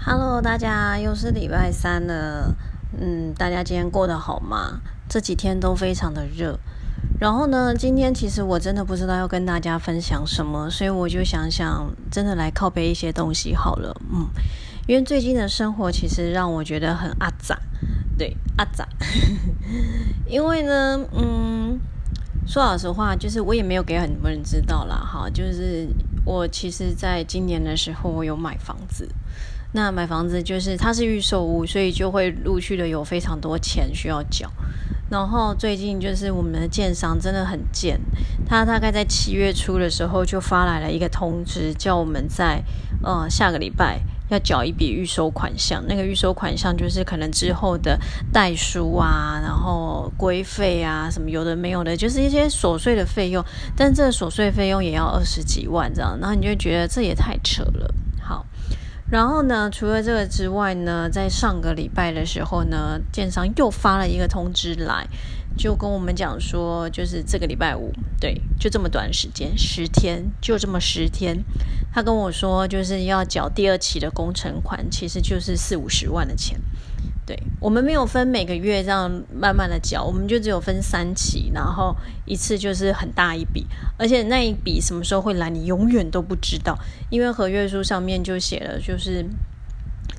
Hello，大家又是礼拜三了，嗯，大家今天过得好吗？这几天都非常的热，然后呢，今天其实我真的不知道要跟大家分享什么，所以我就想想，真的来靠背一些东西好了，嗯，因为最近的生活其实让我觉得很阿杂，对，阿杂，因为呢，嗯，说老实话，就是我也没有给很多人知道啦，哈，就是我其实在今年的时候，我有买房子。那买房子就是它是预售屋，所以就会陆续的有非常多钱需要缴。然后最近就是我们的建商真的很贱，他大概在七月初的时候就发来了一个通知，叫我们在呃下个礼拜要缴一笔预收款项。那个预收款项就是可能之后的代书啊，然后规费啊，什么有的没有的，就是一些琐碎的费用。但这琐碎费用也要二十几万这样，然后你就觉得这也太扯了。然后呢，除了这个之外呢，在上个礼拜的时候呢，建商又发了一个通知来，就跟我们讲说，就是这个礼拜五，对，就这么短时间，十天，就这么十天，他跟我说就是要缴第二期的工程款，其实就是四五十万的钱。对我们没有分每个月这样慢慢的缴，我们就只有分三期，然后一次就是很大一笔，而且那一笔什么时候会来，你永远都不知道，因为合约书上面就写了，就是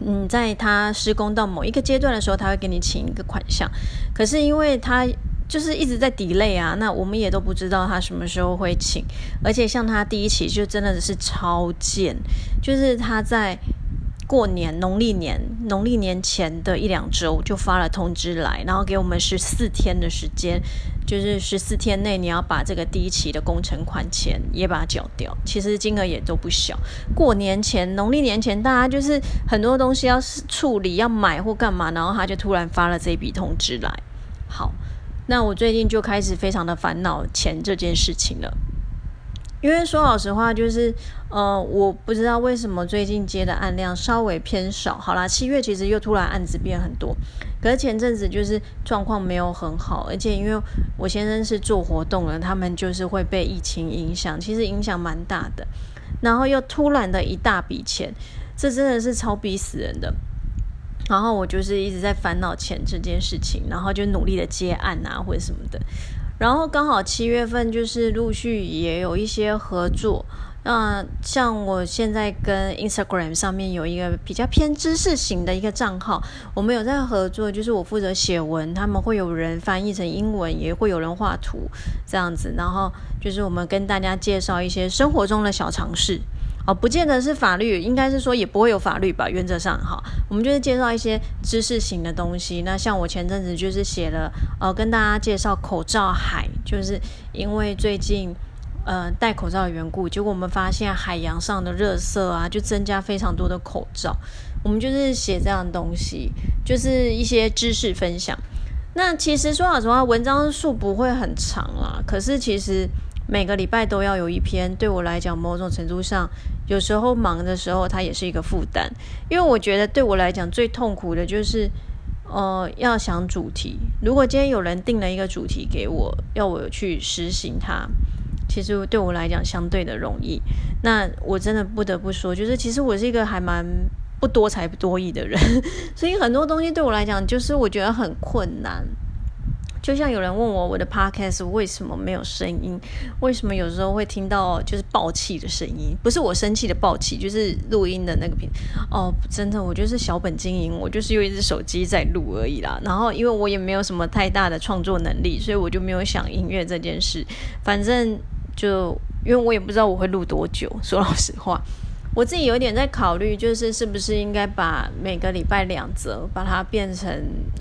嗯，在他施工到某一个阶段的时候，他会给你请一个款项，可是因为他就是一直在 delay 啊，那我们也都不知道他什么时候会请，而且像他第一期就真的是超贱，就是他在。过年农历年农历年前的一两周就发了通知来，然后给我们十四天的时间，就是十四天内你要把这个第一期的工程款钱也把它缴掉。其实金额也都不小。过年前农历年前，大家就是很多东西要处理、要买或干嘛，然后他就突然发了这笔通知来。好，那我最近就开始非常的烦恼钱这件事情了。因为说老实话，就是，呃，我不知道为什么最近接的案量稍微偏少。好啦，七月其实又突然案子变很多，可是前阵子就是状况没有很好，而且因为我先生是做活动的，他们就是会被疫情影响，其实影响蛮大的。然后又突然的一大笔钱，这真的是超逼死人的。然后我就是一直在烦恼钱这件事情，然后就努力的接案啊或者什么的。然后刚好七月份就是陆续也有一些合作，那像我现在跟 Instagram 上面有一个比较偏知识型的一个账号，我们有在合作，就是我负责写文，他们会有人翻译成英文，也会有人画图这样子，然后就是我们跟大家介绍一些生活中的小常识。哦，不见得是法律，应该是说也不会有法律吧。原则上，哈，我们就是介绍一些知识型的东西。那像我前阵子就是写了，呃，跟大家介绍口罩海，就是因为最近呃戴口罩的缘故，结果我们发现海洋上的热色啊，就增加非常多的口罩。我们就是写这样的东西，就是一些知识分享。那其实说老实话，文章数不会很长啦，可是其实。每个礼拜都要有一篇，对我来讲，某种程度上，有时候忙的时候，它也是一个负担。因为我觉得对我来讲最痛苦的就是，呃，要想主题。如果今天有人定了一个主题给我，要我去实行它，其实对我来讲相对的容易。那我真的不得不说，就是其实我是一个还蛮不多才多艺的人，所以很多东西对我来讲，就是我觉得很困难。就像有人问我，我的 podcast 为什么没有声音？为什么有时候会听到就是爆气的声音？不是我生气的爆气，就是录音的那个频。哦，真的，我就是小本经营，我就是用一只手机在录而已啦。然后，因为我也没有什么太大的创作能力，所以我就没有想音乐这件事。反正就因为我也不知道我会录多久，说老实话。我自己有点在考虑，就是是不是应该把每个礼拜两折，把它变成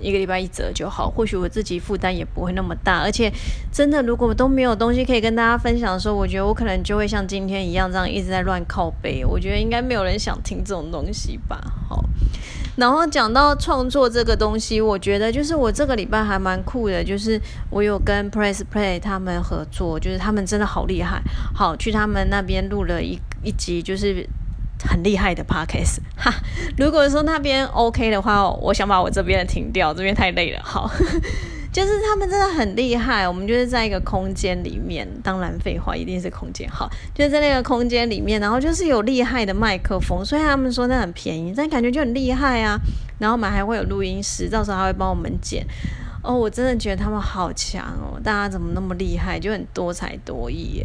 一个礼拜一折就好。或许我自己负担也不会那么大，而且真的如果都没有东西可以跟大家分享的时候，我觉得我可能就会像今天一样这样一直在乱靠背。我觉得应该没有人想听这种东西吧。好，然后讲到创作这个东西，我觉得就是我这个礼拜还蛮酷的，就是我有跟 Press Play 他们合作，就是他们真的好厉害。好，去他们那边录了一一集，就是。很厉害的 podcast 哈，如果说那边 OK 的话，我想把我这边停掉，这边太累了。好，就是他们真的很厉害。我们就是在一个空间里面，当然废话一定是空间好，就是在那个空间里面，然后就是有厉害的麦克风，所以他们说那很便宜，但感觉就很厉害啊。然后我们还会有录音师，到时候他会帮我们剪。哦，我真的觉得他们好强哦，大家怎么那么厉害，就很多才多艺。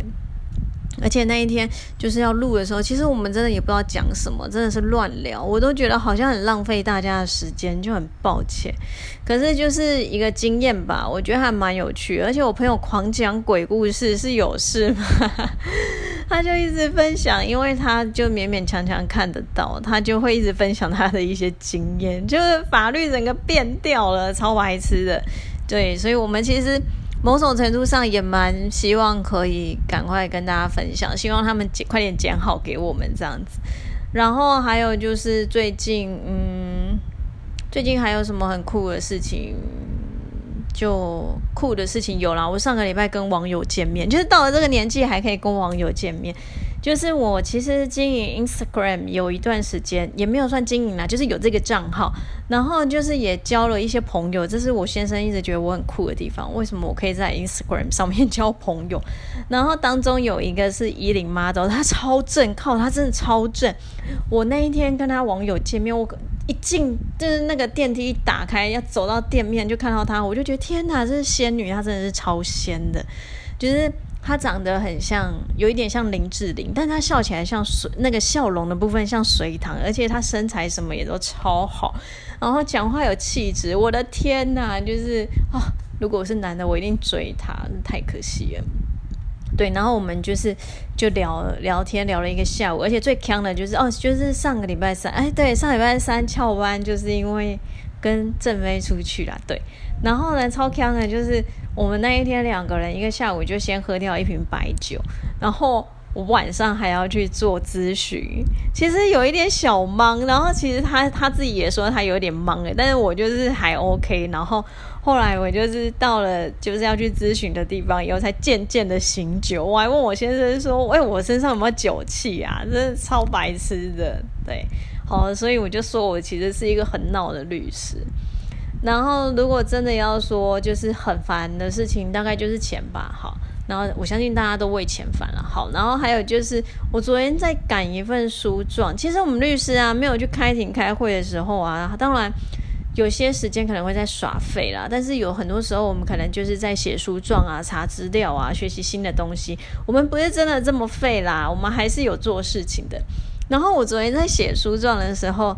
而且那一天就是要录的时候，其实我们真的也不知道讲什么，真的是乱聊，我都觉得好像很浪费大家的时间，就很抱歉。可是就是一个经验吧，我觉得还蛮有趣。而且我朋友狂讲鬼故事，是有事吗？他就一直分享，因为他就勉勉强强看得到，他就会一直分享他的一些经验，就是法律整个变掉了，超白痴的。对，所以我们其实。某种程度上也蛮希望可以赶快跟大家分享，希望他们剪快点剪好给我们这样子。然后还有就是最近，嗯，最近还有什么很酷的事情？就酷的事情有啦，我上个礼拜跟网友见面，就是到了这个年纪还可以跟网友见面。就是我其实经营 Instagram 有一段时间，也没有算经营啦，就是有这个账号，然后就是也交了一些朋友，这是我先生一直觉得我很酷的地方。为什么我可以在 Instagram 上面交朋友？然后当中有一个是伊林 model，他超正，靠他真的超正。我那一天跟他网友见面，我一进就是那个电梯一打开，要走到店面就看到他，我就觉得天哪，这是仙女，她真的是超仙的，就是。她长得很像，有一点像林志玲，但她笑起来像水，那个笑容的部分像水塘，而且她身材什么也都超好，然后讲话有气质，我的天呐，就是啊，如果我是男的，我一定追她，太可惜了。对，然后我们就是就聊聊天，聊了一个下午，而且最坑的就是哦，就是上个礼拜三，哎，对，上礼拜三翘班，就是因为跟郑飞出去了，对，然后呢，超坑的就是。我们那一天两个人，一个下午就先喝掉一瓶白酒，然后我晚上还要去做咨询，其实有一点小忙。然后其实他他自己也说他有点忙诶，但是我就是还 OK。然后后来我就是到了就是要去咨询的地方以后，才渐渐的醒酒。我还问我先生说：“喂，我身上有没有酒气啊？”真的超白痴的，对，好，所以我就说我其实是一个很闹的律师。然后，如果真的要说就是很烦的事情，大概就是钱吧。好，然后我相信大家都为钱烦了。好，然后还有就是，我昨天在赶一份书状。其实我们律师啊，没有去开庭开会的时候啊，当然有些时间可能会在耍废啦。但是有很多时候，我们可能就是在写书状啊、查资料啊、学习新的东西。我们不是真的这么废啦，我们还是有做事情的。然后我昨天在写书状的时候。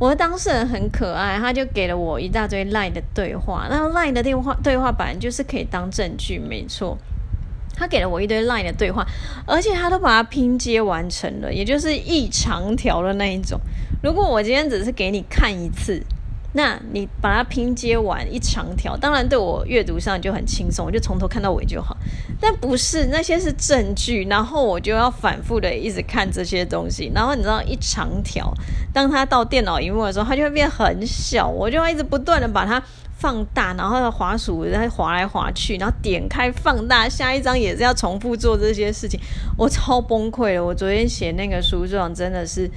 我的当事人很可爱，他就给了我一大堆 LINE 的对话。那 LINE 的电话对话本来就是可以当证据，没错。他给了我一堆 LINE 的对话，而且他都把它拼接完成了，也就是一长条的那一种。如果我今天只是给你看一次。那你把它拼接完一长条，当然对我阅读上就很轻松，我就从头看到尾就好。但不是那些是证据，然后我就要反复的一直看这些东西。然后你知道一长条，当它到电脑荧幕的时候，它就会变很小，我就要一直不断的把它放大，然后滑鼠在滑来滑去，然后点开放大，下一张也是要重复做这些事情，我超崩溃了。我昨天写那个书状真的是。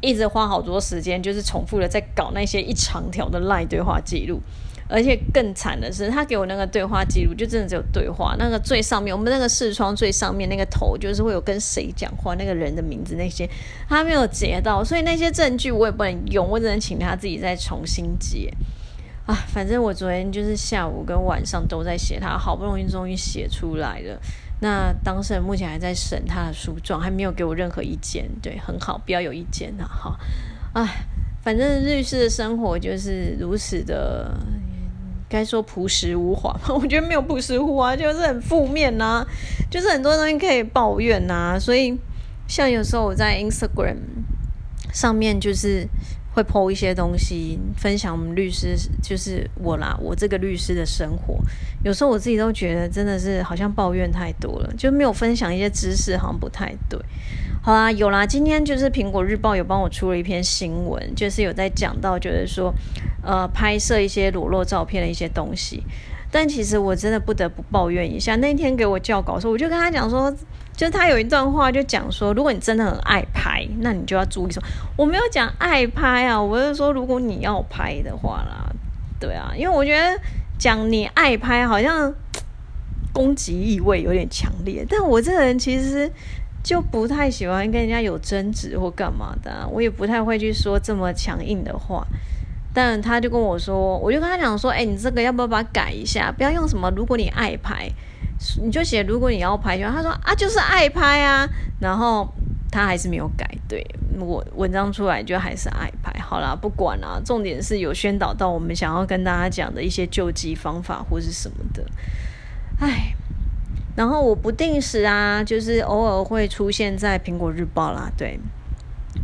一直花好多时间，就是重复的在搞那些一长条的赖对话记录，而且更惨的是，他给我那个对话记录，就真的只有对话，那个最上面，我们那个视窗最上面那个头，就是会有跟谁讲话，那个人的名字那些，他没有截到，所以那些证据我也不能用，我只能请他自己再重新截。啊，反正我昨天就是下午跟晚上都在写，他好不容易终于写出来了。那当事人目前还在审他的诉状，还没有给我任何意见。对，很好，不要有意见啊。哈，哎，反正律师的生活就是如此的，该说朴实无华吗？我觉得没有朴实无华，就是很负面呐，就是很多东西可以抱怨呐。所以，像有时候我在 Instagram 上面就是。会剖一些东西，分享我们律师，就是我啦，我这个律师的生活。有时候我自己都觉得真的是好像抱怨太多了，就没有分享一些知识，好像不太对。好啦，有啦，今天就是苹果日报有帮我出了一篇新闻，就是有在讲到，就是说，呃，拍摄一些裸露照片的一些东西。但其实我真的不得不抱怨一下，那天给我教稿的时候，我就跟他讲说。就是他有一段话就讲说，如果你真的很爱拍，那你就要注意说，我没有讲爱拍啊，我是说如果你要拍的话啦，对啊，因为我觉得讲你爱拍，好像攻击意味有点强烈。但我这个人其实就不太喜欢跟人家有争执或干嘛的，我也不太会去说这么强硬的话。但他就跟我说，我就跟他讲说，哎，你这个要不要把它改一下？不要用什么如果你爱拍，你就写如果你要拍。就他说啊，就是爱拍啊。然后他还是没有改，对我文章出来就还是爱拍。好啦，不管啦，重点是有宣导到我们想要跟大家讲的一些救济方法或是什么的。唉，然后我不定时啊，就是偶尔会出现在苹果日报啦，对。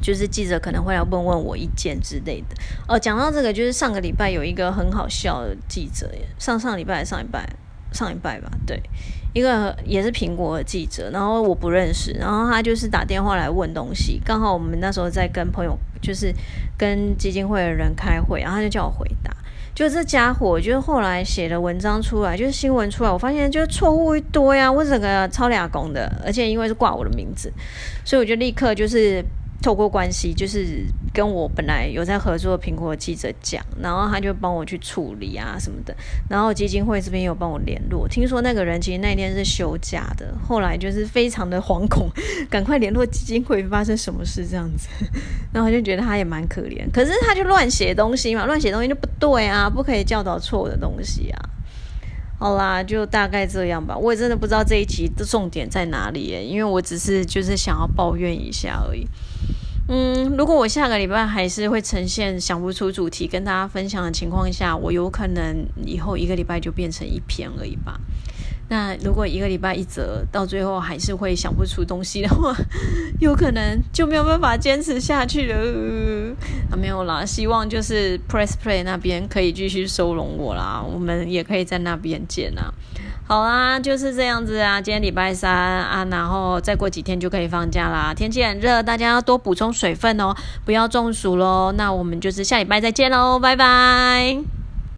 就是记者可能会来问问我意见之类的。哦，讲到这个，就是上个礼拜有一个很好笑的记者，上上礼拜还是上礼拜？上礼拜吧，对，一个也是苹果的记者，然后我不认识，然后他就是打电话来问东西，刚好我们那时候在跟朋友，就是跟基金会的人开会，然后他就叫我回答。就这家伙，就是后来写的文章出来，就是新闻出来，我发现就是错误一多呀，我整个超俩工的，而且因为是挂我的名字，所以我就立刻就是。透过关系，就是跟我本来有在合作的苹果记者讲，然后他就帮我去处理啊什么的，然后基金会这边有帮我联络。听说那个人其实那天是休假的，后来就是非常的惶恐，赶快联络基金会发生什么事这样子，然后就觉得他也蛮可怜，可是他就乱写东西嘛，乱写东西就不对啊，不可以教导错误的东西啊。好啦，就大概这样吧。我也真的不知道这一集的重点在哪里耶，因为我只是就是想要抱怨一下而已。嗯，如果我下个礼拜还是会呈现想不出主题跟大家分享的情况下，我有可能以后一个礼拜就变成一篇而已吧。那如果一个礼拜一折，到最后还是会想不出东西的话，有可能就没有办法坚持下去了。啊，没有啦，希望就是 Press Play 那边可以继续收容我啦，我们也可以在那边见啊。好啦，就是这样子啊。今天礼拜三啊，然后再过几天就可以放假啦。天气很热，大家要多补充水分哦，不要中暑喽。那我们就是下礼拜再见喽，拜拜。